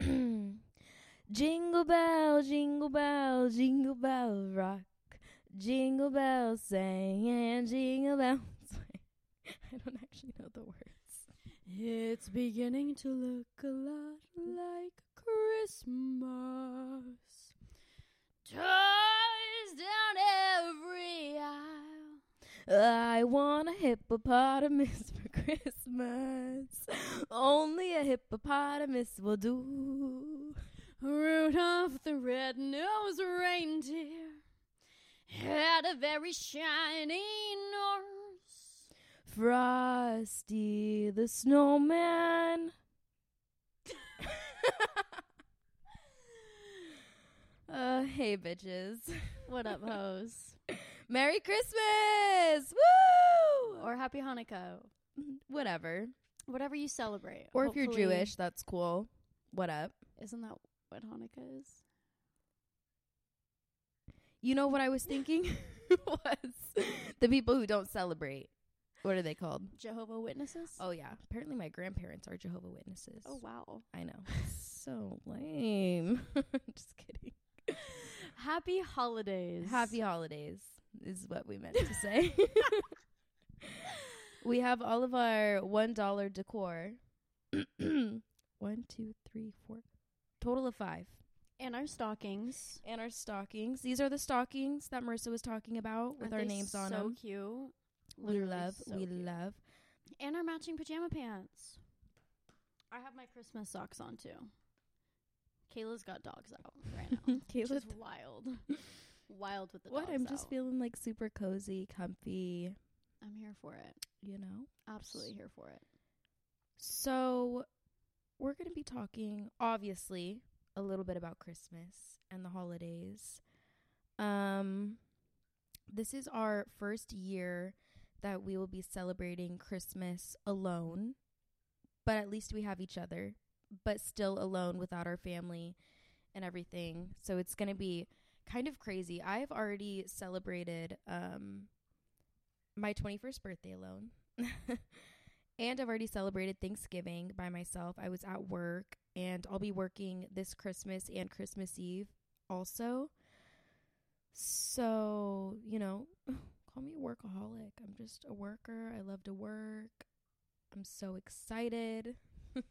jingle bell, jingle bell, jingle bell rock. Jingle bells sing and jingle bells. I don't actually know the words. It's beginning to look a lot like Christmas. Toys down every aisle. I want a hippopotamus for Christmas. Only a hippopotamus will do. Rudolph the red-nosed reindeer had a very shiny nose. Frosty the snowman. uh, hey, bitches. What up, hoes? Merry Christmas! Woo! or Happy Hanukkah. whatever. Whatever you celebrate. Or if you're Jewish, that's cool. What up? Isn't that what Hanukkah is? You know what I was thinking was the people who don't celebrate. What are they called? Jehovah Witnesses? Oh yeah, apparently my grandparents are Jehovah Witnesses. Oh, wow. I know. so lame. Just kidding. Happy holidays. Happy holidays is what we meant to say. we have all of our one dollar decor. One, two, three, four. Total of five. And our stockings. And our stockings. These are the stockings that Marissa was talking about with Aren't our names on so them. cute. We love, so we cute. love. And our matching pajama pants. I have my Christmas socks on too. Kayla's got dogs out right now. Which Kayla, is wild. wild with the what? I'm just out. feeling like super cozy, comfy. I'm here for it. You know. Absolutely here for it. So, we're going to be talking, obviously, a little bit about Christmas and the holidays. Um, this is our first year that we will be celebrating Christmas alone, but at least we have each other, but still alone without our family and everything. So it's going to be kind of crazy. I've already celebrated um my 21st birthday alone. and I've already celebrated Thanksgiving by myself. I was at work and I'll be working this Christmas and Christmas Eve also. So, you know, call me a workaholic. I'm just a worker. I love to work. I'm so excited.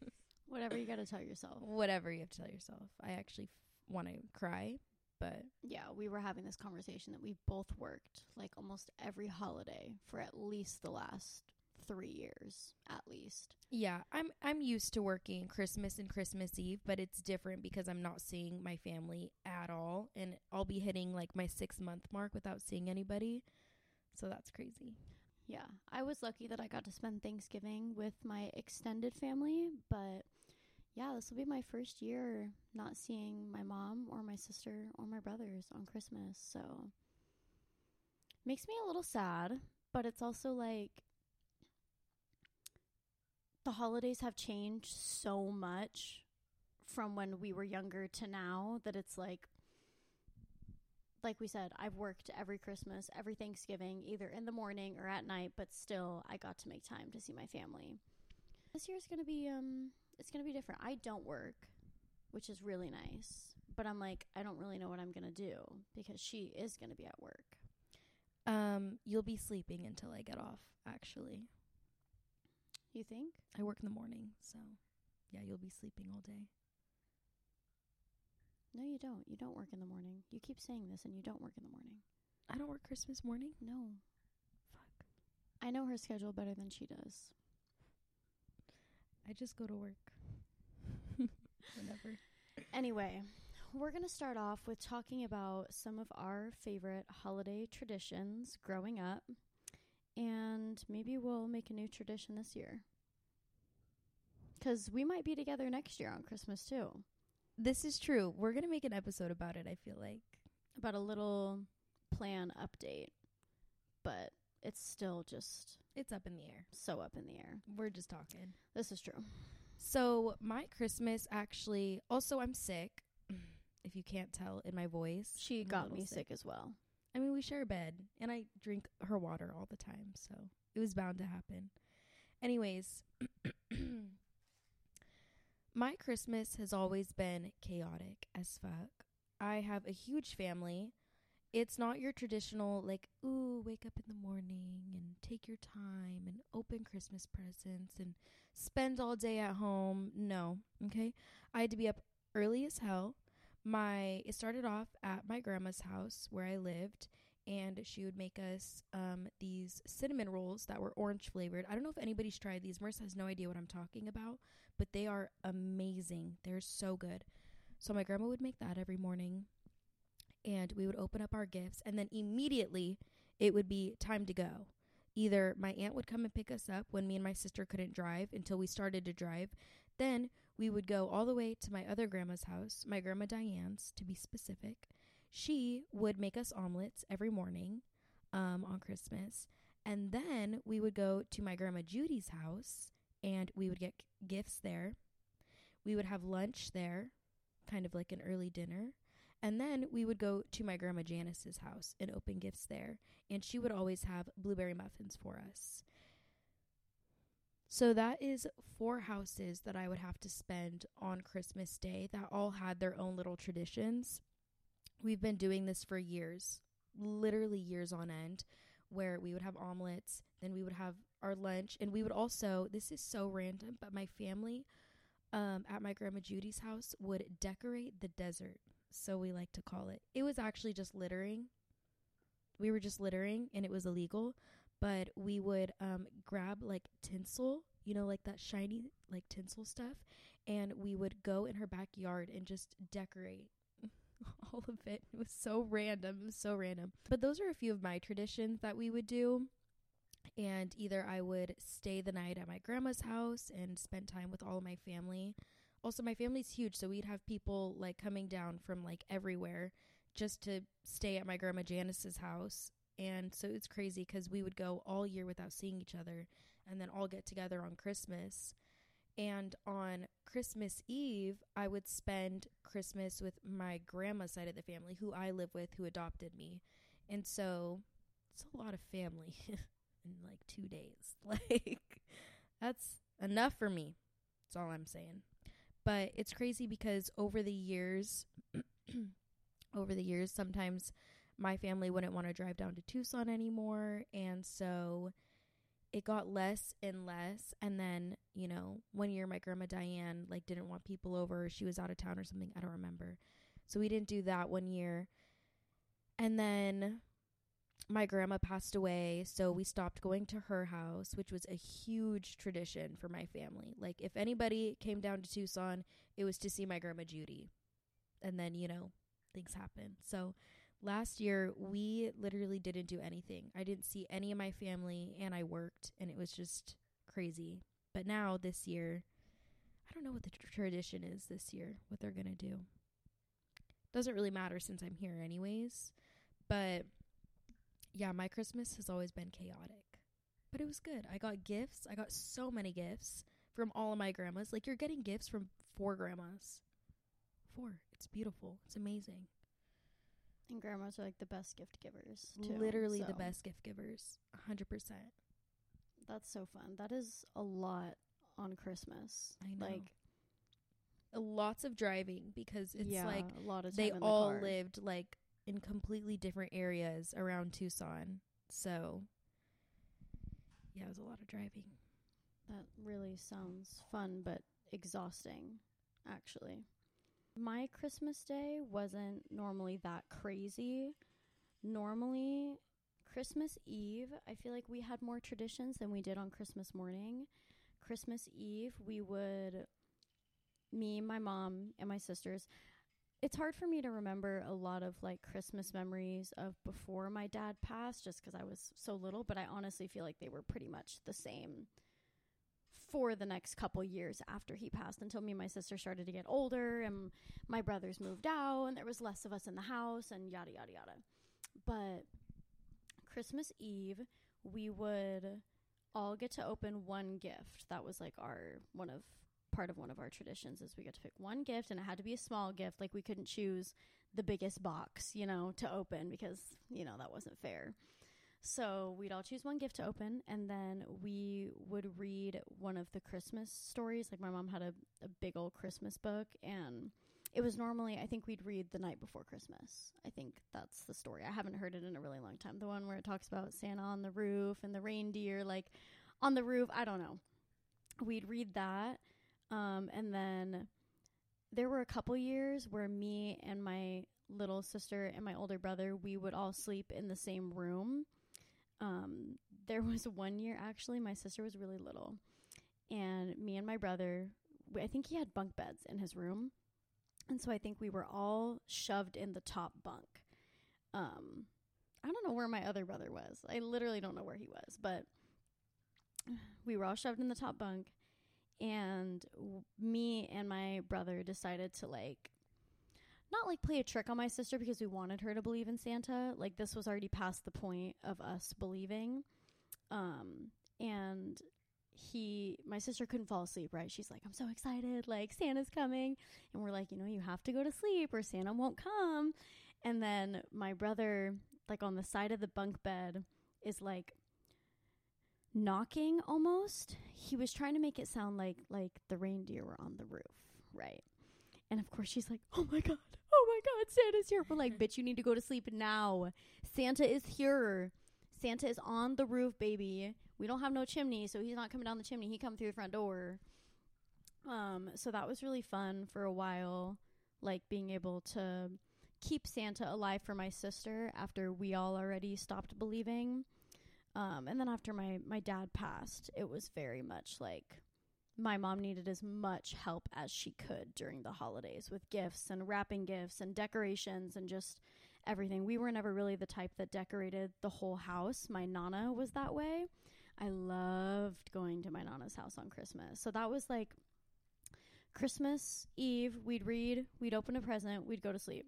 Whatever you got to tell yourself. Whatever you have to tell yourself. I actually f- want to cry, but Yeah, we were having this conversation that we both worked like almost every holiday for at least the last three years, at least. yeah, I'm I'm used to working Christmas and Christmas Eve, but it's different because I'm not seeing my family at all and I'll be hitting like my 6 month mark without seeing anybody. So that's crazy. Yeah, I was lucky that I got to spend Thanksgiving with my extended family, but yeah, this will be my first year not seeing my mom or my sister or my brothers on Christmas. So makes me a little sad, but it's also like the holidays have changed so much from when we were younger to now that it's like like we said, I've worked every Christmas, every Thanksgiving, either in the morning or at night, but still I got to make time to see my family. This year's going to be um it's going to be different. I don't work, which is really nice, but I'm like I don't really know what I'm going to do because she is going to be at work. Um you'll be sleeping until I get off actually. You think? I work in the morning, so yeah, you'll be sleeping all day. No, you don't. You don't work in the morning. You keep saying this and you don't work in the morning. I don't work Christmas morning. No. Fuck. I know her schedule better than she does. I just go to work. Whatever. Anyway, we're going to start off with talking about some of our favorite holiday traditions growing up. And maybe we'll make a new tradition this year. Because we might be together next year on Christmas too. This is true. We're gonna make an episode about it. I feel like. About a little plan update. But it's still just It's up in the air. so up in the air. We're just talking. This is true. So my Christmas actually. Also, I'm sick. If you can't tell in my voice, She I'm got me sick as well. I mean, we share a bed, and I drink her water all the time, so it was bound to happen. Anyways, my Christmas has always been chaotic as fuck. I have a huge family. It's not your traditional, like, ooh, wake up in the morning and take your time and open Christmas presents and spend all day at home. No, okay? I had to be up early as hell. My it started off at my grandma's house where I lived and she would make us um, these cinnamon rolls that were orange flavored. I don't know if anybody's tried these. Marissa has no idea what I'm talking about, but they are amazing. They're so good. So my grandma would make that every morning, and we would open up our gifts, and then immediately it would be time to go. Either my aunt would come and pick us up when me and my sister couldn't drive until we started to drive. Then we would go all the way to my other grandma's house, my grandma Diane's to be specific she would make us omelets every morning um, on Christmas. And then we would go to my grandma Judy's house and we would get gifts there. We would have lunch there, kind of like an early dinner. And then we would go to my grandma Janice's house and open gifts there. And she would always have blueberry muffins for us. So that is four houses that I would have to spend on Christmas Day that all had their own little traditions we've been doing this for years, literally years on end, where we would have omelets, then we would have our lunch, and we would also, this is so random, but my family um, at my grandma Judy's house would decorate the desert. So we like to call it. It was actually just littering. We were just littering and it was illegal, but we would um, grab like tinsel, you know, like that shiny like tinsel stuff, and we would go in her backyard and just decorate all of it. It was so random. Was so random. But those are a few of my traditions that we would do. And either I would stay the night at my grandma's house and spend time with all of my family. Also, my family's huge, so we'd have people like coming down from like everywhere just to stay at my grandma Janice's house. And so it's crazy because we would go all year without seeing each other and then all get together on Christmas. And on Christmas Eve, I would spend Christmas with my grandma's side of the family, who I live with, who adopted me. And so it's a lot of family in like two days. Like, that's enough for me. That's all I'm saying. But it's crazy because over the years, over the years, sometimes my family wouldn't want to drive down to Tucson anymore. And so it got less and less. And then you know one year my grandma diane like didn't want people over. She was out of town or something. I don't remember. So we didn't do that one year. And then my grandma passed away so we stopped going to her house which was a huge tradition for my family like if anybody came down to tucson it was to see my grandma judy and then you know things happen so last year we literally didn't do anything. I didn't see any of my family and I worked and it was just crazy. But now this year, I don't know what the tr- tradition is this year, what they're going to do. Doesn't really matter since I'm here anyways. But yeah, my Christmas has always been chaotic. But it was good. I got gifts. I got so many gifts from all of my grandmas. Like you're getting gifts from four grandmas. Four. It's beautiful. It's amazing. And grandmas are like the best gift givers. Too, Literally so the best gift givers. A 100%. That's so fun. That is a lot on Christmas. I know. Like lots of driving because it's yeah, like a lot of they the all car. lived like in completely different areas around Tucson. So yeah, it was a lot of driving. That really sounds fun, but exhausting, actually. My Christmas day wasn't normally that crazy. Normally, Christmas Eve, I feel like we had more traditions than we did on Christmas morning. Christmas Eve, we would, me, my mom, and my sisters, it's hard for me to remember a lot of like Christmas memories of before my dad passed just because I was so little, but I honestly feel like they were pretty much the same for the next couple years after he passed until me and my sister started to get older and my brothers moved out and there was less of us in the house and yada yada yada. But Christmas Eve, we would all get to open one gift. That was like our one of part of one of our traditions is we get to pick one gift and it had to be a small gift. Like we couldn't choose the biggest box, you know, to open because, you know, that wasn't fair. So we'd all choose one gift to open, and then we would read one of the Christmas stories. Like my mom had a, a big old Christmas book, and it was normally I think we'd read the night before Christmas. I think that's the story. I haven't heard it in a really long time. The one where it talks about Santa on the roof and the reindeer like on the roof. I don't know. We'd read that, um, and then there were a couple years where me and my little sister and my older brother we would all sleep in the same room um, there was one year actually, my sister was really little, and me and my brother, I think he had bunk beds in his room, and so I think we were all shoved in the top bunk. Um, I don't know where my other brother was. I literally don't know where he was, but we were all shoved in the top bunk, and w- me and my brother decided to like not like play a trick on my sister because we wanted her to believe in Santa. Like this was already past the point of us believing. Um and he my sister couldn't fall asleep, right? She's like, "I'm so excited, like Santa's coming." And we're like, "You know, you have to go to sleep or Santa won't come." And then my brother like on the side of the bunk bed is like knocking almost. He was trying to make it sound like like the reindeer were on the roof, right? And of course she's like, "Oh my god. Oh my god, Santa's here." We're like, "Bitch, you need to go to sleep now. Santa is here. Santa is on the roof, baby. We don't have no chimney, so he's not coming down the chimney. He come through the front door." Um, so that was really fun for a while, like being able to keep Santa alive for my sister after we all already stopped believing. Um, and then after my my dad passed, it was very much like my mom needed as much help as she could during the holidays with gifts and wrapping gifts and decorations and just everything. We were never really the type that decorated the whole house. My nana was that way. I loved going to my nana's house on Christmas. So that was like Christmas Eve, we'd read, we'd open a present, we'd go to sleep.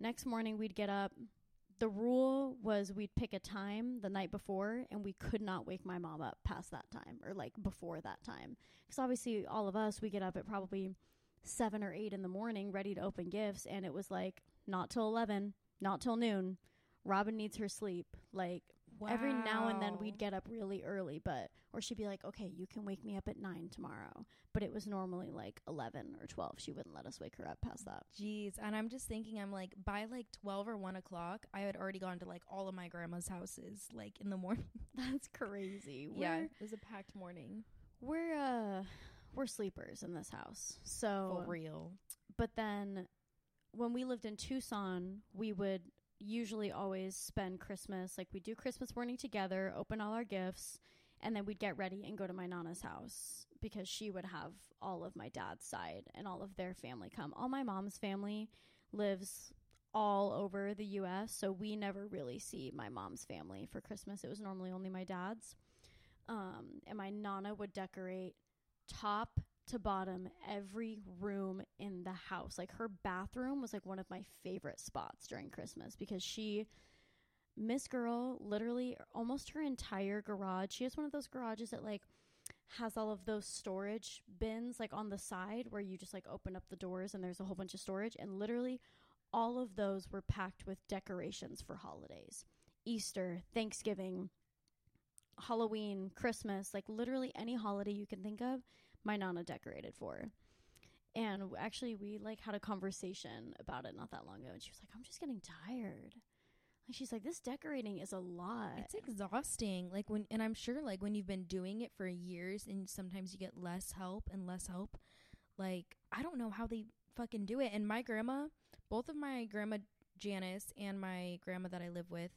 Next morning, we'd get up. The rule was we'd pick a time the night before, and we could not wake my mom up past that time or like before that time. Because obviously, all of us, we get up at probably seven or eight in the morning ready to open gifts, and it was like not till 11, not till noon. Robin needs her sleep. Like, Every now and then we'd get up really early, but or she'd be like, "Okay, you can wake me up at 9 tomorrow." But it was normally like 11 or 12. She wouldn't let us wake her up past that. Jeez, and I'm just thinking, I'm like, by like 12 or 1 o'clock, I had already gone to like all of my grandma's houses, like in the morning. That's crazy. yeah, We're it was a packed morning. we're uh we're sleepers in this house. So For real. but then when we lived in Tucson, we would usually always spend Christmas like we do Christmas morning together, open all our gifts, and then we'd get ready and go to my nana's house because she would have all of my dad's side and all of their family come. All my mom's family lives all over the US, so we never really see my mom's family for Christmas. It was normally only my dad's. Um, and my nana would decorate top to bottom every room in the house. Like her bathroom was like one of my favorite spots during Christmas because she Miss Girl literally almost her entire garage. She has one of those garages that like has all of those storage bins like on the side where you just like open up the doors and there's a whole bunch of storage and literally all of those were packed with decorations for holidays. Easter, Thanksgiving, Halloween, Christmas, like literally any holiday you can think of, my nana decorated for. And actually, we like had a conversation about it not that long ago, and she was like, "I'm just getting tired." Like she's like, "This decorating is a lot." It's exhausting. Like when, and I'm sure like when you've been doing it for years and sometimes you get less help and less help. Like, I don't know how they fucking do it. And my grandma, both of my grandma Janice and my grandma that I live with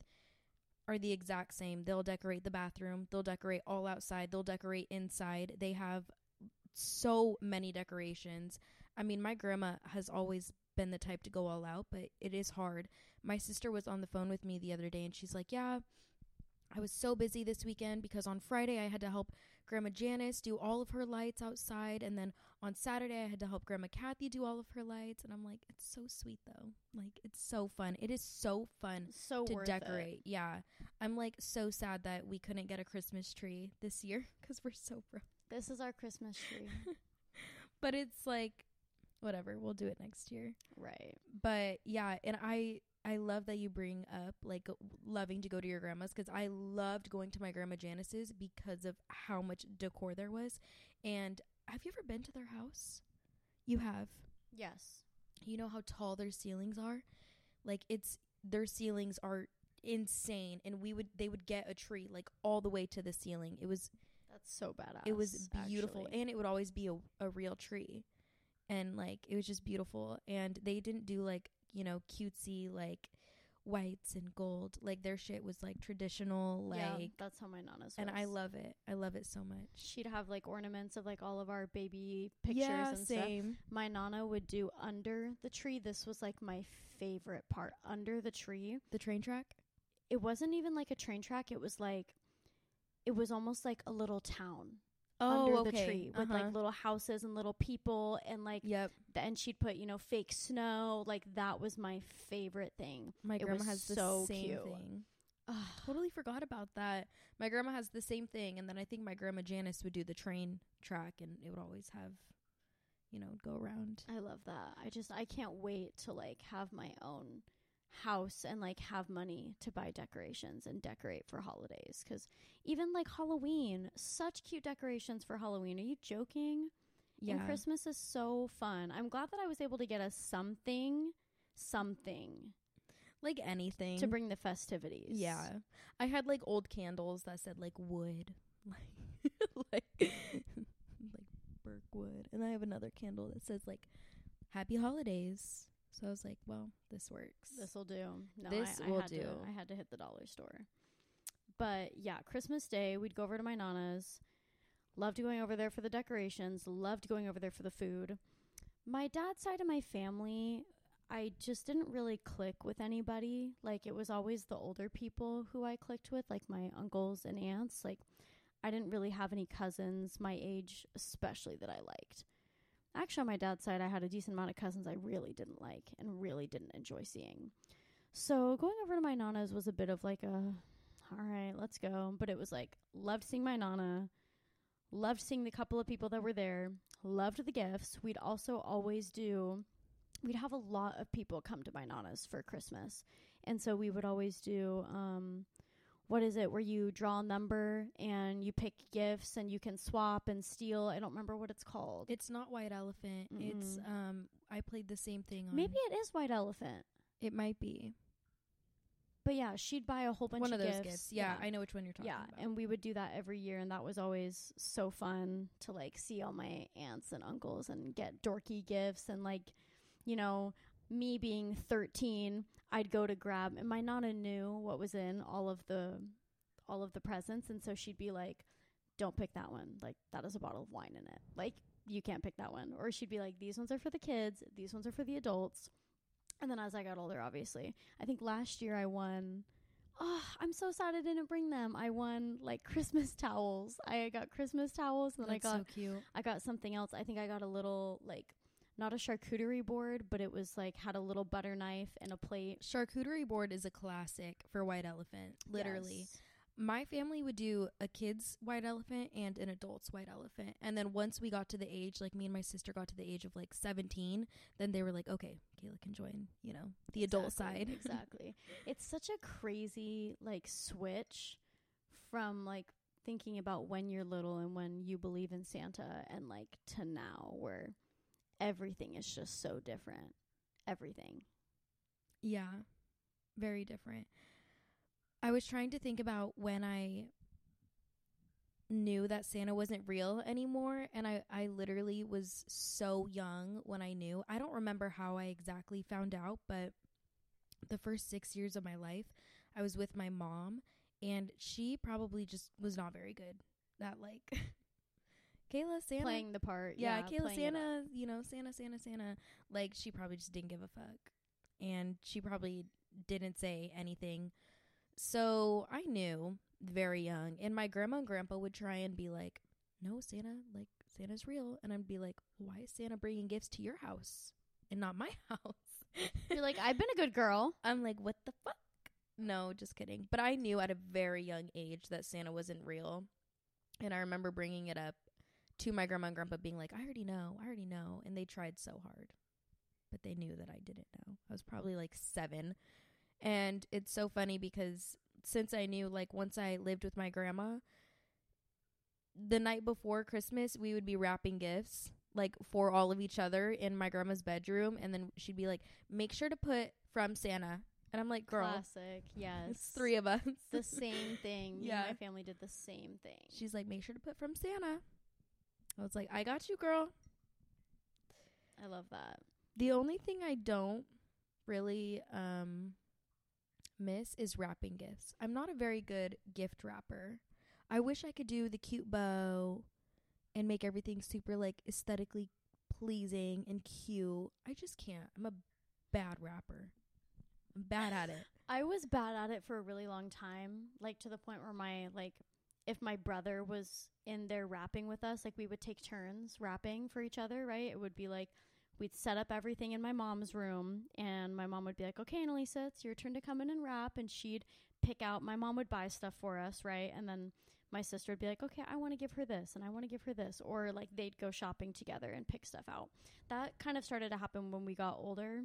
are the exact same. They'll decorate the bathroom, they'll decorate all outside, they'll decorate inside. They have so many decorations. I mean, my grandma has always been the type to go all out, but it is hard. My sister was on the phone with me the other day and she's like, "Yeah, I was so busy this weekend because on Friday I had to help Grandma Janice do all of her lights outside and then on Saturday I had to help Grandma Kathy do all of her lights." And I'm like, "It's so sweet though. Like it's so fun. It is so fun so to worth it. decorate. Yeah. I'm like so sad that we couldn't get a Christmas tree this year cuz we're so broke. This is our Christmas tree, But it's like whatever, we'll do it next year. right? But yeah, and I I love that you bring up like loving to go to your grandma's because I loved going to my grandma Janice's because of how much decor there was. And have you ever been to their house? You have. Yes. You know how tall their ceilings are? Like it's their ceilings are insane and we would they would get a tree like all the way to the ceiling. It was so badass. it was beautiful actually. and it would always be a, a real tree and like it was just beautiful and they didn't do like you know cutesy like whites and gold like their shit was like traditional like yeah, that's how my nana's and i love it i love it so much She'd have like ornaments of like all of our baby pictures yeah and stuff. same My nana would do under the tree. This was like my favorite part. Under the tree, the train track it wasn't even like a train track. It was like, it was almost like a little town oh under okay. the tree with uh-huh. like little houses and little people and like yep. th- and she'd put you know fake snow like that was my favorite thing. My It grandma has the same cute. thing. Ugh. totally forgot about that. My grandma has the same thing and then i think my grandma janice would do the train track and it would always have you know go around. I love that. I just i can't wait to like have my own house and like have money to buy decorations and decorate for holidays because even like halloween such cute decorations for halloween are you joking yeah and christmas is so fun i'm glad that i was able to get us something something like anything to bring the festivities Yeah. I had like old candles that said like wood. Like like like Birkwood. And I have another candle that says like happy holidays. So I was like, well, this works. This will do. No, This I, I will had To, do. I had to hit the dollar store. But yeah, Christmas Day, we'd go over to my nana's. Loved going over there for the decorations. Loved going over there for the food. My dad's side of my family, I just didn't really click with anybody. Like it was always the older people who I clicked with, like my uncles and aunts. Like I didn't really have any cousins my age, especially that I liked. Actually, on my dad's side, I had a decent amount of cousins I really didn't like and really didn't enjoy seeing. So going over to my nana's was a bit of like a, all right, let's go. But it was like loved seeing my nana, loved seeing the couple of people that were there, loved the gifts. We'd also always do, we'd have a lot of people come to my nana's for Christmas, and so we would always do, um, what is it where you draw a number and you pick gifts and you can swap and steal? I don't remember what it's called. it's not white elephant. It's Mm-mm. um I played the same thing on Maybe it is white elephant. it might be. But yeah, she'd buy a whole bunch one of of those gifts. gifts. Yeah, I know which one you're talking about. yeah, about. and we would do that every year, and that was always so fun to like see all my aunts and uncles and get dorky gifts, and like, you know, me being 13, I'd go to grab, and my nana knew what was in all of the, all of the presents, and so she'd be like, "Don't pick that one. Like that has a bottle of wine in it. Like you can't pick that one." Or she'd be like, "These ones are for the kids. These ones are for the adults." And then as I got older, obviously, I think last year I won. Oh, I'm so sad I didn't bring them. I won like Christmas towels. I got Christmas towels, and then That's I got so cute. I got something else. I think I got a little like not a charcuterie board, but it was like had a little butter knife and a plate. Charcuterie board is a classic for white elephant. Literally. Yes. my family would do a kid's white elephant and an adult's white elephant. And then once we got to the age, like me and my sister got to the age of like 17, then they were like, okay, Kayla can join, you know, the adult side. exactly. It's such a crazy like switch from like thinking about when you're little and when you believe in Santa and like to now where everything is just so different. Everything. yeah, very different. I was trying to think about when I knew that Santa wasn't real anymore and I I literally was so young when I knew. I don't remember how I exactly found out, but the first 6 years of my life, I was with my mom and she probably just was not very good. That like Kayla Santa Playing the part. yeah, Yeah, Kayla. Santa, you know, Santa, Santa, Santa. Like she probably just didn't give a fuck, and she probably didn't say anything. So I knew very young, and my grandma and grandpa would try and be like, "No, Santa, like Santa's real," and I'd be like, "Why is Santa bringing gifts to your house and not my house?" You're like, I've been a good girl. I'm like, "What the fuck?" No, just kidding. But I knew at a very young age that Santa wasn't real, and I remember bringing it up to my grandma and grandpa being like, I already know, I already know. And they tried so hard, but they knew that I didn't know. I was probably like seven. And it's so funny because since I knew, like, once I lived with my grandma, the night before Christmas, we would be wrapping gifts, like, for all of each other in my grandma's bedroom. And then she'd be like, make sure to put from Santa. And I'm like, girl, Classic. Yes. it's three of us. the same thing. Yeah. my family did the same thing. She's like, make sure to put from Santa. I was like, I got you, girl. I love that. The only thing I don't really um miss is wrapping gifts. I'm not a very good gift wrapper. I wish I could do the cute bow and make everything super like aesthetically pleasing and cute. I just can't. I'm a bad wrapper. I'm bad at it. I was bad at it for a really long time, like to the point where my like if my brother was in there wrapping with us, like we would take turns wrapping for each other, right? It would be like we'd set up everything in my mom's room and my mom would be like, "Okay, Annalisa, it's your turn to come in and wrap." And she'd pick out my mom would buy stuff for us, right? And then my sister would be like, "Okay, I want to give her this and I want to give her this." Or like they'd go shopping together and pick stuff out. That kind of started to happen when we got older.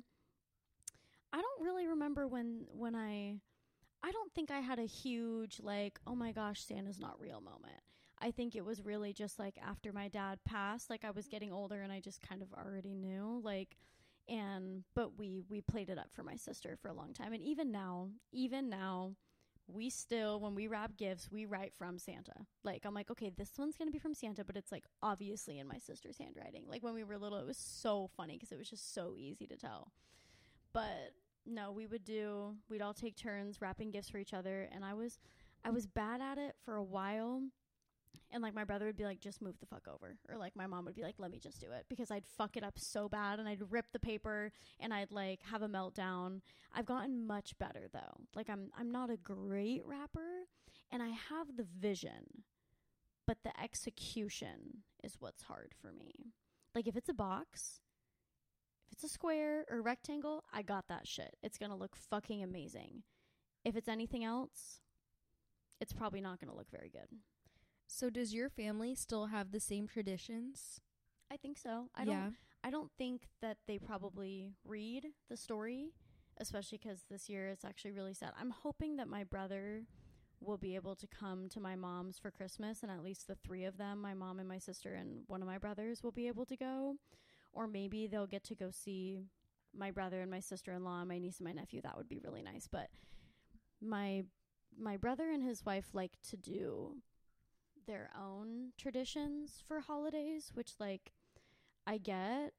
I don't really remember when when I I don't think I had a huge like, oh my gosh, Santa's not real moment. I think it was really just like after my dad passed, like I was getting older and I just kind of already knew like and but we we played it up for my sister for a long time and even now, even now we still when we wrap gifts, we write from Santa. Like I'm like, okay, this one's to be from Santa, but it's like obviously in my sister's handwriting. Like when we were little, it was so funny because it was just so easy to tell. But no, we would do we'd all take turns wrapping gifts for each other and I was I was bad at it for a while. And like my brother would be like, just move the fuck over. Or like my mom would be like, let me just do it. Because I'd fuck it up so bad and I'd rip the paper and I'd like have a meltdown. I've gotten much better though. Like I'm I'm not a great wrapper and I have the vision. But the execution is what's hard for me. Like if it's a box, it's a square or rectangle, I got that shit. It's going to look fucking amazing. If it's anything else, it's probably not going to look very good. So does your family still have the same traditions? I think so. I yeah. don't I don't think that they probably read the story, especially cuz this year it's actually really sad. I'm hoping that my brother will be able to come to my mom's for Christmas and at least the three of them, my mom and my sister and one of my brothers will be able to go or maybe they'll get to go see my brother and my sister-in-law and my niece and my nephew. That would be really nice, but my my brother and his wife like to do their own traditions for holidays, which like I get.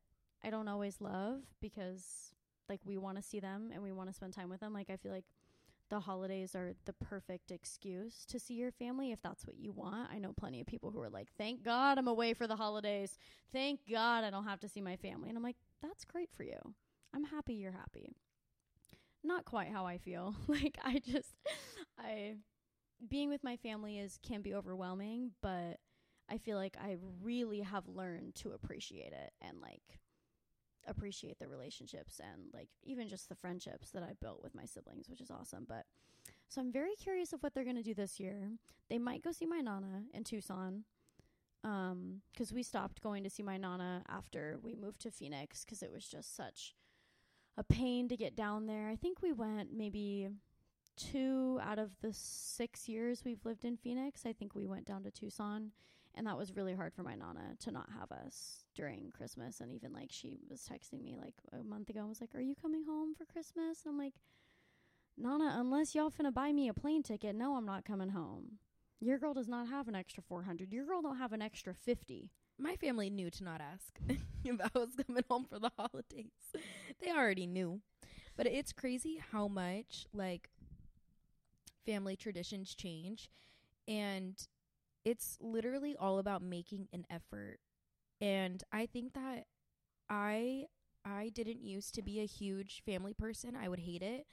I don't always love because like we want to see them and we want to spend time with them. Like I feel like the holidays are the perfect excuse to see your family if that's what you want. I know plenty of people who are like, "Thank God I'm away for the holidays. Thank God I don't have to see my family." And I'm like, "That's great for you. I'm happy you're happy." Not quite how I feel. like I just I being with my family is can be overwhelming, but I feel like I really have learned to appreciate it and like appreciate the relationships and like even just the friendships that I built with my siblings, which is awesome. But so I'm very curious of what they're going to do this year. They might go see my nana in Tucson. Um, cuz we stopped going to see my nana after we moved to Phoenix cuz it was just such a pain to get down there. I think we went maybe two out of the six years we've lived in Phoenix, I think we went down to Tucson. And that was really hard for my Nana to not have us during Christmas. And even like she was texting me like a month ago and was like, Are you coming home for Christmas? And I'm like, Nana, unless y'all finna buy me a plane ticket, no, I'm not coming home. Your girl does not have an extra 400. Your girl don't have an extra 50. My family knew to not ask if I was coming home for the holidays. They already knew. But it's crazy how much like family traditions change and it's literally all about making an effort. And I think that I I didn't used to be a huge family person. I would hate it.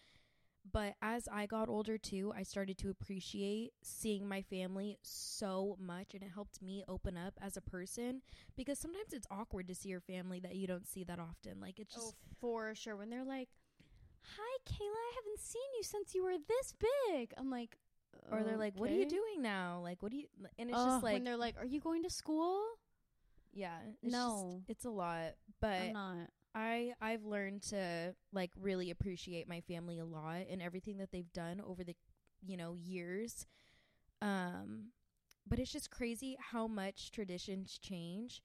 But as I got older too, I started to appreciate seeing my family so much and it helped me open up as a person because sometimes it's awkward to see your family that you don't see that often. Like it's oh, just oh, for sure. When they're like, Hi, Kayla, I haven't seen you since you were this big. I'm like, or they're like, "What are you "Okay." doing now?" Like, "What do you?" And it's Ugh, just like, when they're like, Are you going to school? yeah, it's No. just, it's a lot. But I'm not. I I've learned to like really appreciate my family a lot and everything that they've done over the you know years. Um but it's just crazy how much traditions change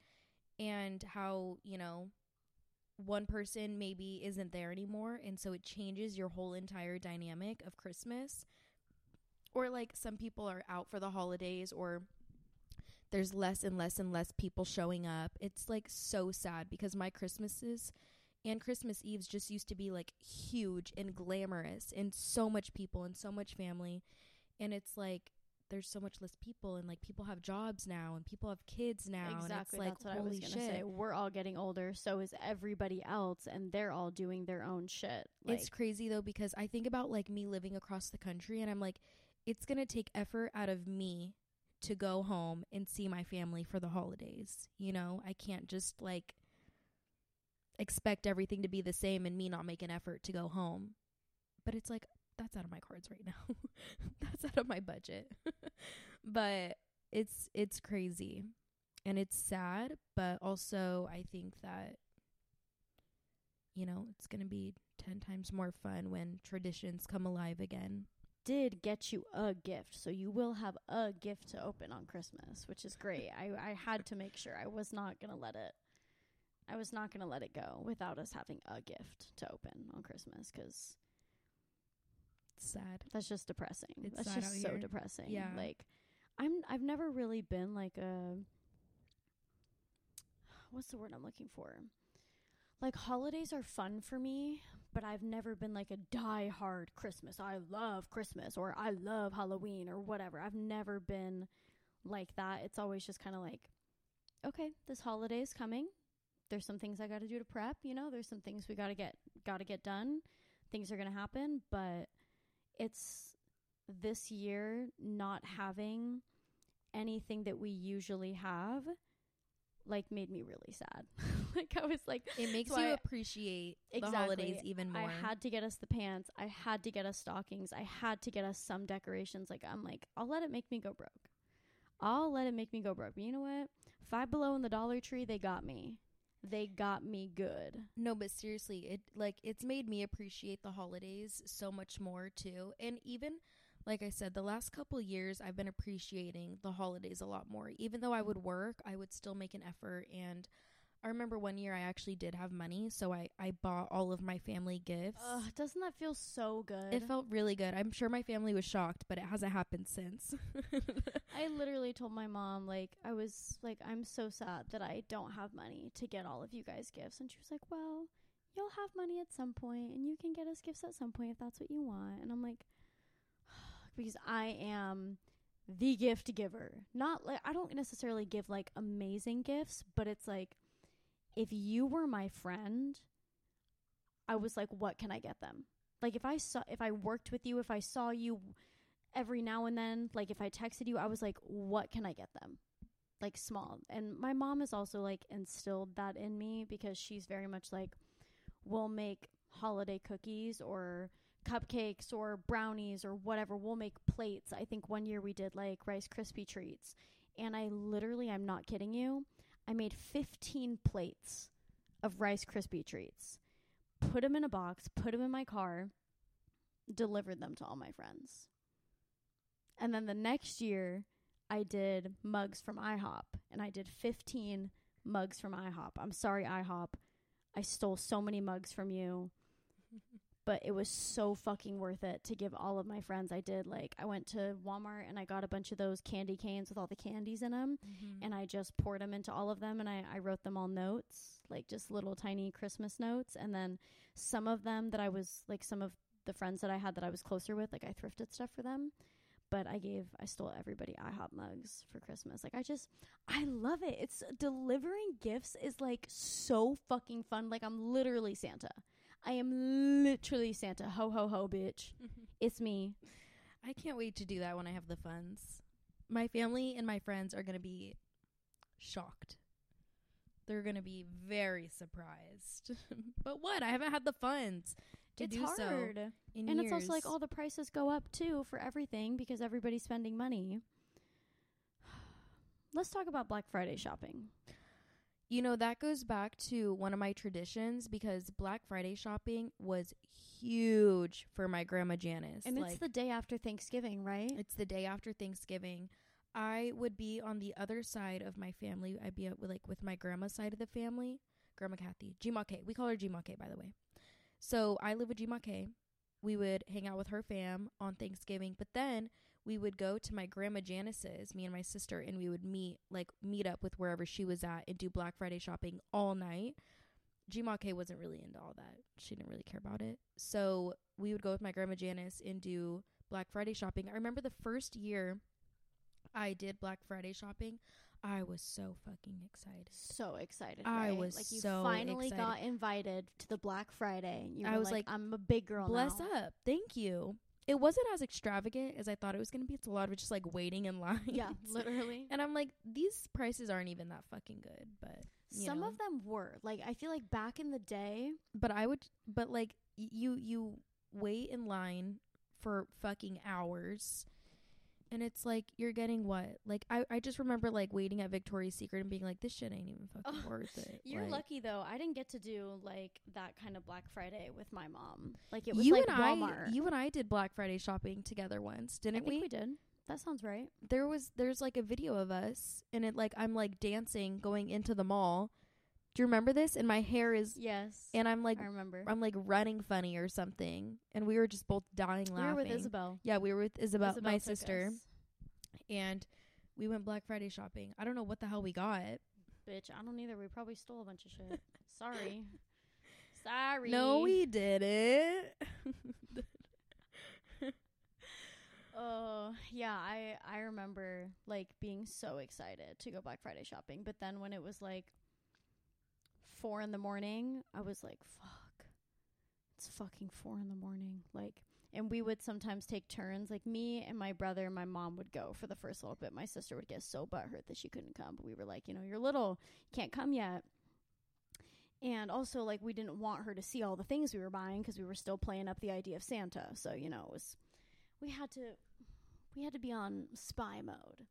and how, you know, one person maybe isn't there anymore and so it changes your whole entire dynamic of Christmas. Or like some people are out for the holidays or there's less and less and less people showing up. It's like so sad because my Christmases and Christmas Eves just used to be like huge and glamorous and so much people and so much family. And it's like there's so much less people and like people have jobs now and people have kids now. Exactly. And it's like, That's what I holy shit. say. We're all getting older, so is everybody else, and they're all doing their own shit. Like, it's crazy though because I think about like me living across the country and I'm like, it's gonna take effort out of me to go home and see my family for the holidays. You know, I can't just like expect everything to be the same and me not make an effort to go home. But it's like that's out of my cards right now. that's out of my budget. but it's it's crazy. And it's sad, but also I think that you know, it's going to be 10 times more fun when traditions come alive again. Did get you a gift, so you will have a gift to open on Christmas, which is great. I I had to make sure I was not gonna let it. I was not gonna let it go without us having a gift to open on Christmas because It's sad. that's just depressing. It's that's just so here. depressing. Yeah. like I'm I've never really been like a what's the word I'm looking for? Like holidays are fun for me, but I've never been like a die hard Christmas. I love Christmas or I love Halloween or whatever. I've never been like that. It's always just kind of like okay, this holiday is coming. There's some things I got to do to prep, you know, there's some things we got to get got to get done. Things are going to happen, but it's this year not having anything that we usually have like made me really sad. like I was like It makes So you I- appreciate the holidays even more. I had to get us the pants. I had to get us stockings. I had to get us some decorations. Like I'm like, I'll let it make me go broke. I'll let it make me go broke. But you know what? Five Below in the Dollar Tree, they got me. They got me good. no, but seriously, it like it's made me appreciate the holidays so much more too. And even like I said, the last couple years I've been appreciating the holidays a lot more. Even though I would work, I would still make an effort and I remember one year I actually did have money, so I I bought all of my family gifts. Ugh, doesn't that feel so good? It felt really good. I'm sure my family was shocked, but it hasn't happened since. I literally told my mom, like, I was like, I'm so sad that I don't have money to get all of you guys gifts. And she was like, Well, you'll have money at some point and you can get us gifts at some point if that's what you want. And I'm like, because I am the gift giver. Not like, I don't necessarily give like amazing gifts, but it's like, if you were my friend, I was like, what can I get them? Like if I saw, if I worked with you, if I saw you every now and then like if i texted you i was like what can i get them? Like small. And my mom has also like instilled that in me because she's very much like we'll make holiday cookies or cupcakes or brownies or whatever. We'll make plates. I think one year we did like rice Krispie treats. And i literally i'm not kidding you i made 15 plates of rice Krispie treats put them in a box put them in my car delivered them to all my friends and then the next year, I did mugs from IHOP, and I did 15 mugs from IHOP. I'm sorry, IHOP. I stole so many mugs from you, but it was so fucking worth it to give all of my friends. I did like I went to Walmart and I got a bunch of those candy canes with all the candies in them, Mm-hmm. and I just poured them into all of them, and I I wrote them all notes, like just little tiny Christmas notes, and then some of them that I was like some of the friends that I had that I was closer with, like I thrifted stuff for them but I gave I stole everybody IHOP mugs for Christmas. Like I just I love it. It's delivering gifts is like so fucking fun. Like I'm literally Santa. I am literally Santa. Ho ho ho bitch. Mm-hmm. It's me. I can't wait to do that when I have the funds. My family and my friends are going to be shocked. They're going to be very surprised. but what? I haven't had the funds to it's do so hard. in and years. it's also like all the prices go up too for everything because everybody's spending money. Let's talk about Black Friday shopping. You know, that goes back to one of my traditions because Black Friday shopping was huge for my grandma Janice. And like, it's the day after Thanksgiving, right? it's the day after Thanksgiving. I would be on the other side of my family. I'd be uh, with, like with my grandma's side of the family, Grandma Kathy, Gma K. We call her Gma K, by the way. So I live with Gma K. We would hang out with her fam on Thanksgiving, but then we would go to my grandma Janice's, me and my sister, and we would meet like meet up with wherever she was at and do Black Friday shopping all night. Gma K wasn't really into all that. She didn't really care about it. So we would go with my grandma Janice and do Black Friday shopping. I remember the first year I did Black Friday shopping, I was so fucking excited. So excited. I right? was like you so finally excited. got invited to the Black Friday. You I was like, I'm a big girl Bless now. up. Thank you. It wasn't as extravagant as I thought it was going to be. It's a lot of just like waiting in line. Yeah, literally. And I'm like, these prices aren't even that fucking good, but Some know. of them were. Like I feel like back in the day, but I would but like y- you you wait in line for fucking hours and it's like you're getting what? Like I I just remember like waiting at Victoria's Secret and being like this shit ain't even fucking Oh, worth it. you're Like, lucky though. I didn't get to do like that kind of Black Friday with my mom. Like it was you like and Walmart. I you and I did Black Friday shopping together once, didn't think we? we did. That sounds right. There was there's like a video of us and it like I'm like dancing going into the mall. Do you remember this? And my hair is Yes. and I'm like I remember. I'm like running funny or something and we were just both dying laughing. we were with Isabel. Yeah, we were with Isabel, Isabel my sister, us. and we went Black Friday shopping. I don't know what the hell we got. Bitch, I don't either. We probably stole a bunch of shit. Sorry. Sorry. No, we didn't. Oh, yeah, I I remember like being so excited to go Black Friday shopping, but then when it was like 4 in the morning, I was like, fuck. It's fucking 4 in the morning. Like and we would sometimes take turns like me and my brother and my mom would go for the first little bit. My sister would get so butthurt that she couldn't come, but we were like, you know, you're little, can't come yet. And also, like, we didn't want her to see all the things we were buying because we were still playing up the idea of Santa. So, you know, it was we had to we had to be on spy mode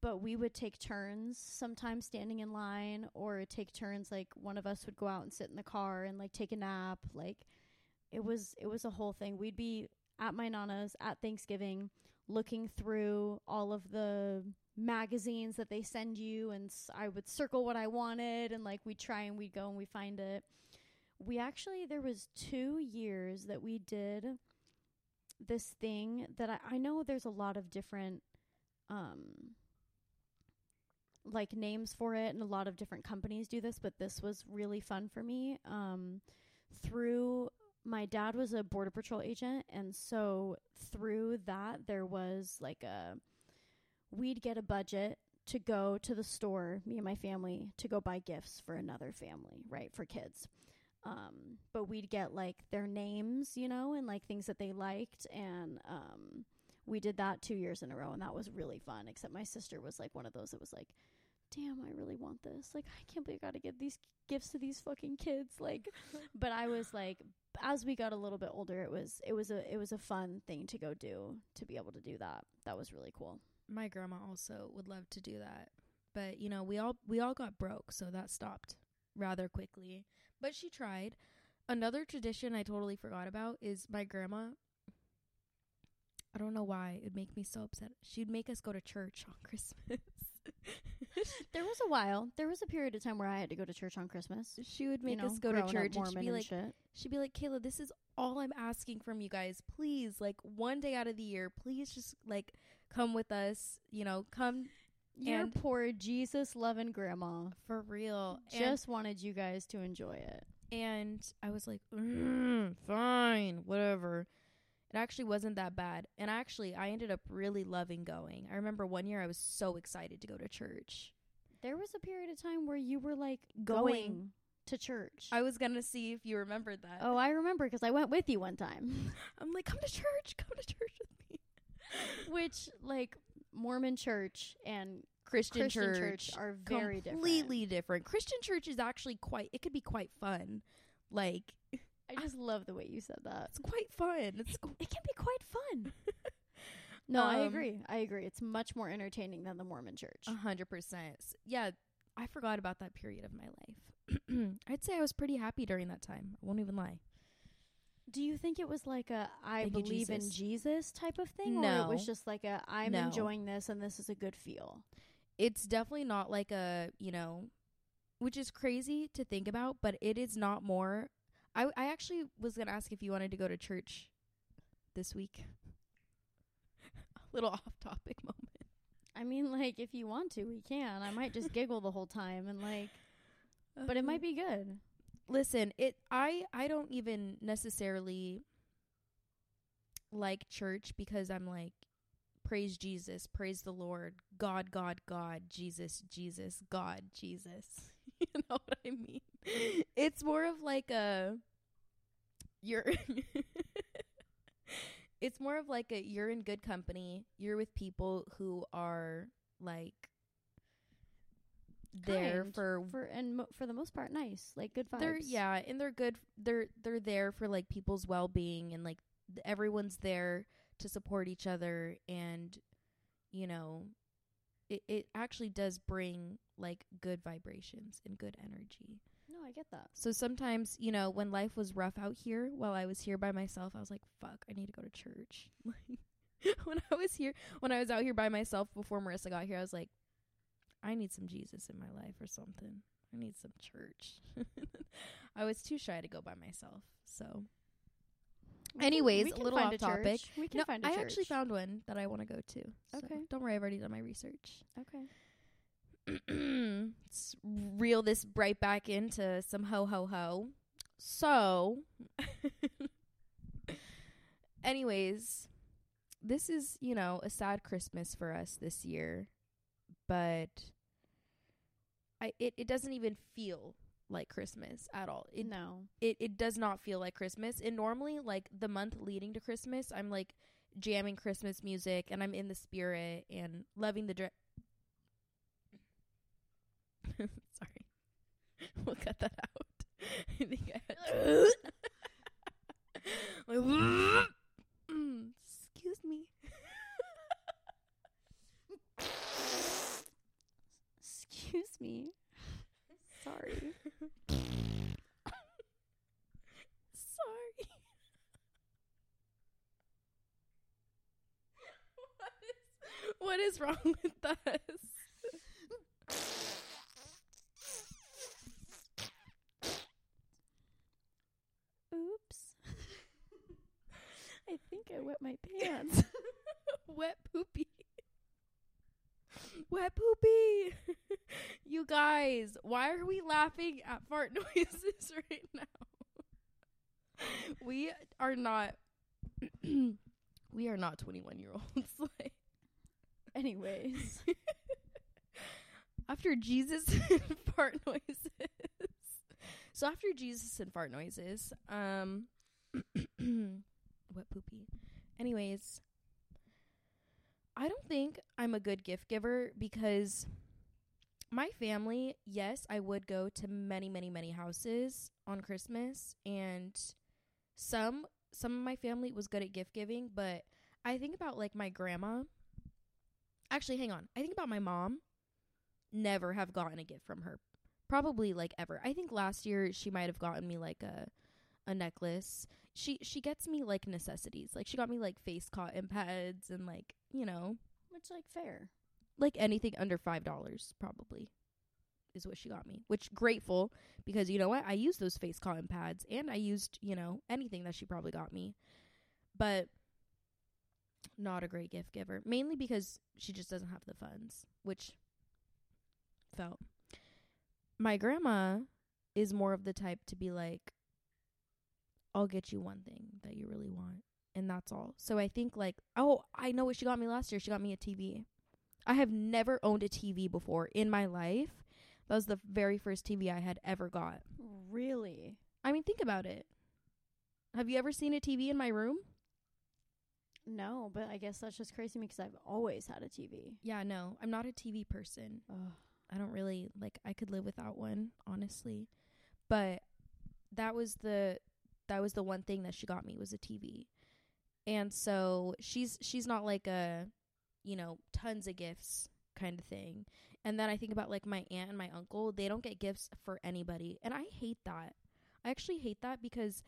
but we would take turns sometimes standing in line or take turns like one of us would go out and sit in the car and like take a nap like it was it was a whole thing. We'd be at my nana's at thanksgiving looking through all of the magazines that they send you and i would circle what i wanted and like we'd try and we'd go and we find it. We actually there was two years that we did this thing that I, I know there's a lot of different um like names for it and a lot of different companies do this but this was really fun for me. Um through my dad was a border patrol agent and so through that there was like a we'd get a budget to go to the store me and my family to go buy gifts for another family right for kids. Um but we'd get like their names you know and like things that they liked and um we did that two years in a row and that was really fun except my sister was like one of those that was like damn i really want this like i can't believe i gotta get these gifts to these fucking kids like but i was like as we got a little bit older it was it was a it was a fun thing to go do to be able to do that that was really cool My grandma also would love to do that, but you know, we all we all got broke, so that stopped rather quickly. But she tried. Another tradition I totally forgot about is my grandma. I don't know why it would make me so upset. She'd make us go to church on Christmas. There was a while there was a period of time where i had to go to church on christmas she would you make know, us go to church and she'd be like, shit. she'd be like, Kayla, this is all I'm asking from you guys. Please, like one day out of the year, please just like come with us. You know, come Your and- poor Jesus loving grandma for real. And- just wanted you guys to enjoy it. and I was like, mm, fine, whatever. It actually wasn't that bad. And actually, I ended up really loving going. I remember one year I was so excited to go to church. There was a period of time where you were like Going. going, to church. I was going to see if you remembered that. oh, I remember because I went with you one time. I'm like, come to church, come to church with me. Which like Mormon church and Christian, Christian church, church are very completely different. Christian church is actually quite, it could be quite fun. Like, I just love the way you said that. it's quite fun. It's It can be quite fun. no, I Um, agree. I agree. It's much more entertaining than the Mormon church. A hundred percent. Yeah, I forgot about that period of my life. I'd say I was pretty happy during that time. I won't even lie. Do you think it was like a I Thank believe in Jesus. Jesus type of thing, or it was just like a I'm No. enjoying this and this is a good feel? It's definitely not like a, you know, which is crazy to think about, but it is not more. I I actually was going to ask if you wanted to go to church this week. a little off topic moment. I mean, like if you want to, we can. I might just giggle the whole time and like, but it might be good. listen it i i don't even necessarily like church because i'm like praise jesus praise the lord god god god jesus jesus god jesus you know what i mean it's more of like a you're it's more of like a you're in good company you're with people who are like there Kind. for For and mo- for the most part, nice, like good vibes. they're yeah, and they're good. They're they're there for like people's well being, and like th- everyone's there to support each other, and you know, it it actually does bring like good vibrations and good energy. I get that. So sometimes, you know, when life was rough out here, while I was here by myself, I was like, "Fuck, I need to go to church." Like when I was here, when I was out here by myself before Marissa got here, I was like, "I need some Jesus in my life or something. I need some church." I was too shy to go by myself. So, We can- Anyways, we a little find off topic. church. We can no, find a I church. I actually found one that I want to go to. So Okay. don't worry, I've already done my research. Okay. Reel this right back into some ho ho ho. So, anyways, this is, you know, a sad Christmas for us this year, but I it, it doesn't even feel like Christmas at all. It no. it it does not feel like Christmas. And normally, like the month leading to Christmas, I'm like jamming Christmas music and I'm in the spirit and loving the dress. Sorry, we'll cut that out. I think I had to. like, mm, excuse me. Excuse me. Sorry. Sorry. what is what is wrong with us? I think I wet my pants. Wet poopy. Wet poopy. you guys, why are we laughing at fart noises right now? we are not we are not 21 year olds like Anyways. after Jesus and fart noises. So after Jesus and fart noises, um wet poopy. Anyways, I don't think I'm a good gift giver because my family, yes, I would go to many, many, many houses on Christmas and some some of my family was good at gift giving, but I think about like my grandma. Actually, hang on. I think about my mom. Never have gotten a gift from her. Probably like ever. I think last year she might have gotten me like a a necklace. She she gets me like necessities. Like she got me like face cotton pads and like, you know, Which like fair. like anything under five dollars probably is what she got me which grateful because you know what i used those face cotton pads and i used you know anything that she probably got me but not a great gift giver mainly because she just doesn't have the funds which felt my grandma is more of the type to be like i'll get you one thing that you really want and that's all so i think like oh i know what she got me last year she got me a tv I have never owned a TV before in my life. That was the very first TV I had ever got. Really? I mean, think about it. Have you ever seen a TV in my room? No, but I guess that's just crazy because I've always had a TV. Yeah, no. I'm not a TV person. Ugh. I don't really like I could live without one, honestly. But that was the that was the one thing that she got me was a TV. And so she's she's not like a you know, tons of gifts kind of thing. And then I think about like my aunt and my uncle, they don't get gifts for anybody. And I hate that. I actually hate that because